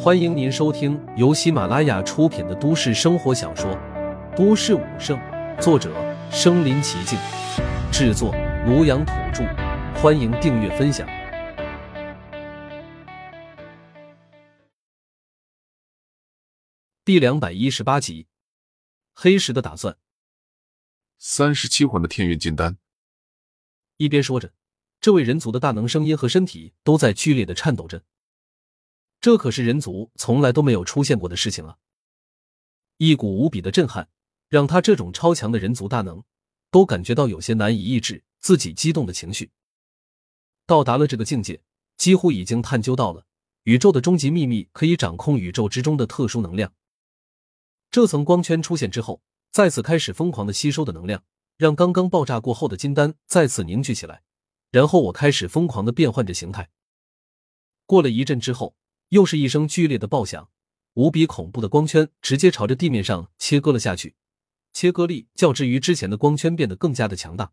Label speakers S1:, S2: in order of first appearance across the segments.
S1: 欢迎您收听由喜马拉雅出品的都市生活小说《都市武圣》，作者：身临其境，制作：庐阳土著。欢迎订阅分享。第两百一十八集，黑石的打算。
S2: 三十七环的天元金丹。
S1: 一边说着，这位人族的大能声音和身体都在剧烈的颤抖着。这可是人族从来都没有出现过的事情啊！一股无比的震撼，让他这种超强的人族大能都感觉到有些难以抑制自己激动的情绪。到达了这个境界，几乎已经探究到了宇宙的终极秘密，可以掌控宇宙之中的特殊能量。这层光圈出现之后，再次开始疯狂的吸收的能量，让刚刚爆炸过后的金丹再次凝聚起来。然后我开始疯狂的变换着形态。过了一阵之后。又是一声剧烈的爆响，无比恐怖的光圈直接朝着地面上切割了下去，切割力较之于之前的光圈变得更加的强大。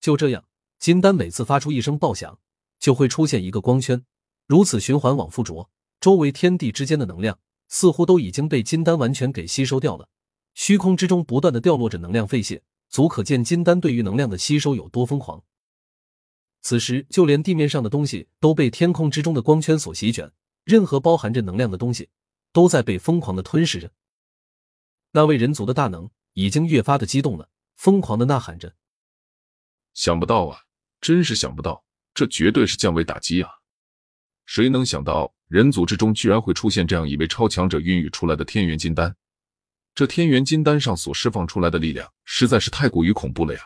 S1: 就这样，金丹每次发出一声爆响，就会出现一个光圈，如此循环往复着，周围天地之间的能量似乎都已经被金丹完全给吸收掉了。虚空之中不断的掉落着能量废屑，足可见金丹对于能量的吸收有多疯狂。此时，就连地面上的东西都被天空之中的光圈所席卷，任何包含着能量的东西都在被疯狂的吞噬着。那位人族的大能已经越发的激动了，疯狂的呐喊着：“
S2: 想不到啊，真是想不到，这绝对是降维打击啊！谁能想到人族之中居然会出现这样一位超强者孕育出来的天元金丹？这天元金丹上所释放出来的力量实在是太过于恐怖了呀！”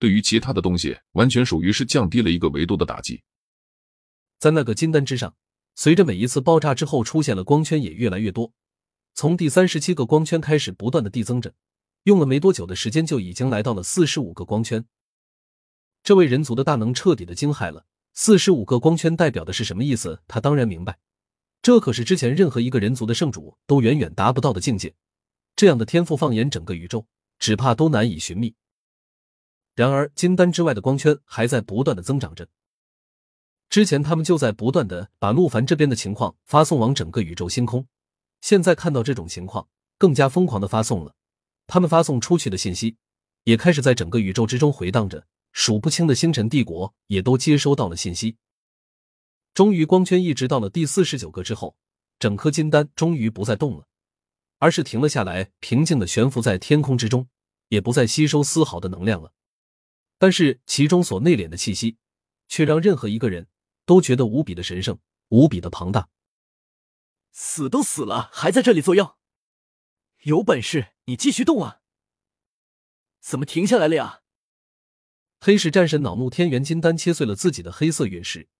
S2: 对于其他的东西，完全属于是降低了一个维度的打击。
S1: 在那个金丹之上，随着每一次爆炸之后出现了光圈也越来越多，从第三十七个光圈开始不断的递增着，用了没多久的时间就已经来到了四十五个光圈。这位人族的大能彻底的惊骇了，四十五个光圈代表的是什么意思？他当然明白，这可是之前任何一个人族的圣主都远远达不到的境界，这样的天赋放眼整个宇宙，只怕都难以寻觅。然而，金丹之外的光圈还在不断的增长着。之前他们就在不断的把陆凡这边的情况发送往整个宇宙星空，现在看到这种情况，更加疯狂的发送了。他们发送出去的信息，也开始在整个宇宙之中回荡着，数不清的星辰帝国也都接收到了信息。终于，光圈一直到了第四十九个之后，整颗金丹终于不再动了，而是停了下来，平静的悬浮在天空之中，也不再吸收丝毫的能量了。但是其中所内敛的气息，却让任何一个人都觉得无比的神圣，无比的庞大。
S3: 死都死了，还在这里作妖！有本事你继续动啊！怎么停下来了呀？
S1: 黑石战神恼怒，天元金丹切碎了自己的黑色陨石。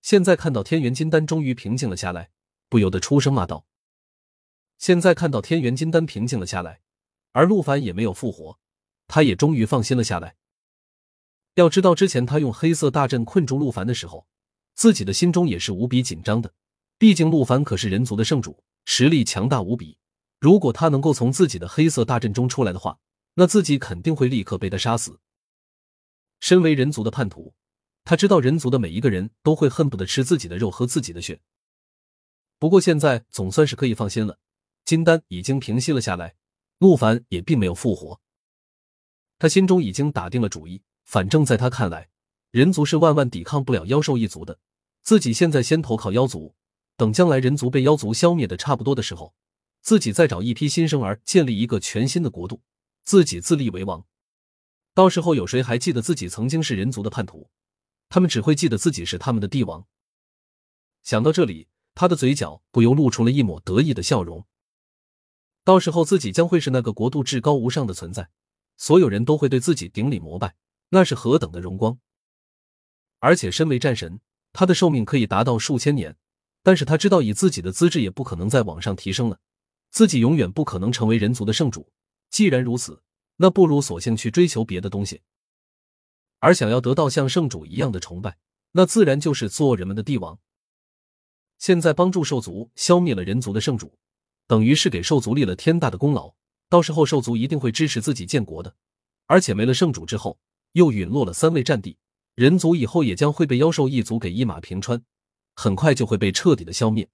S1: 现在看到天元金丹终于平静了下来，不由得出声骂道：“现在看到天元金丹平静了下来，而陆凡也没有复活，他也终于放心了下来。”要知道，之前他用黑色大阵困住陆凡的时候，自己的心中也是无比紧张的。毕竟陆凡可是人族的圣主，实力强大无比。如果他能够从自己的黑色大阵中出来的话，那自己肯定会立刻被他杀死。身为人族的叛徒，他知道人族的每一个人都会恨不得吃自己的肉，喝自己的血。不过现在总算是可以放心了，金丹已经平息了下来，陆凡也并没有复活。他心中已经打定了主意。反正，在他看来，人族是万万抵抗不了妖兽一族的。自己现在先投靠妖族，等将来人族被妖族消灭的差不多的时候，自己再找一批新生儿建立一个全新的国度，自己自立为王。到时候有谁还记得自己曾经是人族的叛徒？他们只会记得自己是他们的帝王。想到这里，他的嘴角不由露出了一抹得意的笑容。到时候自己将会是那个国度至高无上的存在，所有人都会对自己顶礼膜拜。那是何等的荣光！而且身为战神，他的寿命可以达到数千年，但是他知道以自己的资质也不可能再往上提升了，自己永远不可能成为人族的圣主。既然如此，那不如索性去追求别的东西。而想要得到像圣主一样的崇拜，那自然就是做人们的帝王。现在帮助兽族消灭了人族的圣主，等于是给兽族立了天大的功劳。到时候兽族一定会支持自己建国的，而且没了圣主之后。又陨落了三位战帝，人族以后也将会被妖兽一族给一马平川，很快就会被彻底的消灭。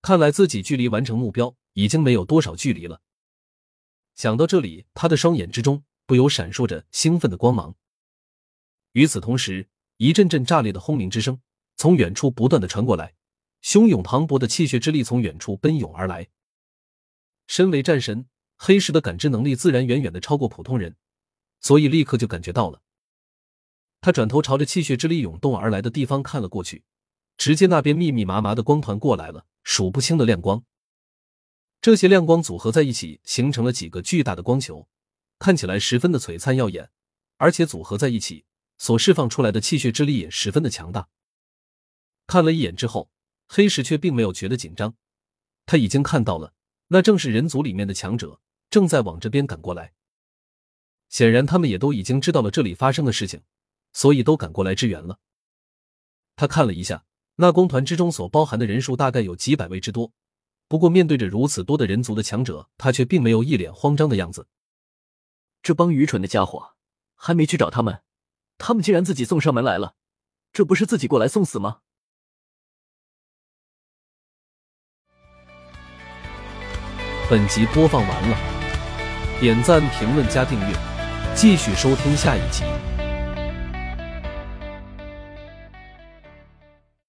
S1: 看来自己距离完成目标已经没有多少距离了。想到这里，他的双眼之中不由闪烁着兴奋的光芒。与此同时，一阵阵炸裂的轰鸣之声从远处不断的传过来，汹涌磅礴的气血之力从远处奔涌而来。身为战神，黑石的感知能力自然远远的超过普通人，所以立刻就感觉到了。他转头朝着气血之力涌动而来的地方看了过去，直接那边密密麻麻的光团过来了，数不清的亮光。这些亮光组合在一起，形成了几个巨大的光球，看起来十分的璀璨耀眼，而且组合在一起所释放出来的气血之力也十分的强大。看了一眼之后，黑石却并没有觉得紧张，他已经看到了，那正是人族里面的强者正在往这边赶过来。显然，他们也都已经知道了这里发生的事情。所以都赶过来支援了。他看了一下，那光团之中所包含的人数大概有几百位之多。不过面对着如此多的人族的强者，他却并没有一脸慌张的样子。
S3: 这帮愚蠢的家伙，还没去找他们，他们竟然自己送上门来了，这不是自己过来送死吗？
S1: 本集播放完了，点赞、评论、加订阅，继续收听下一集。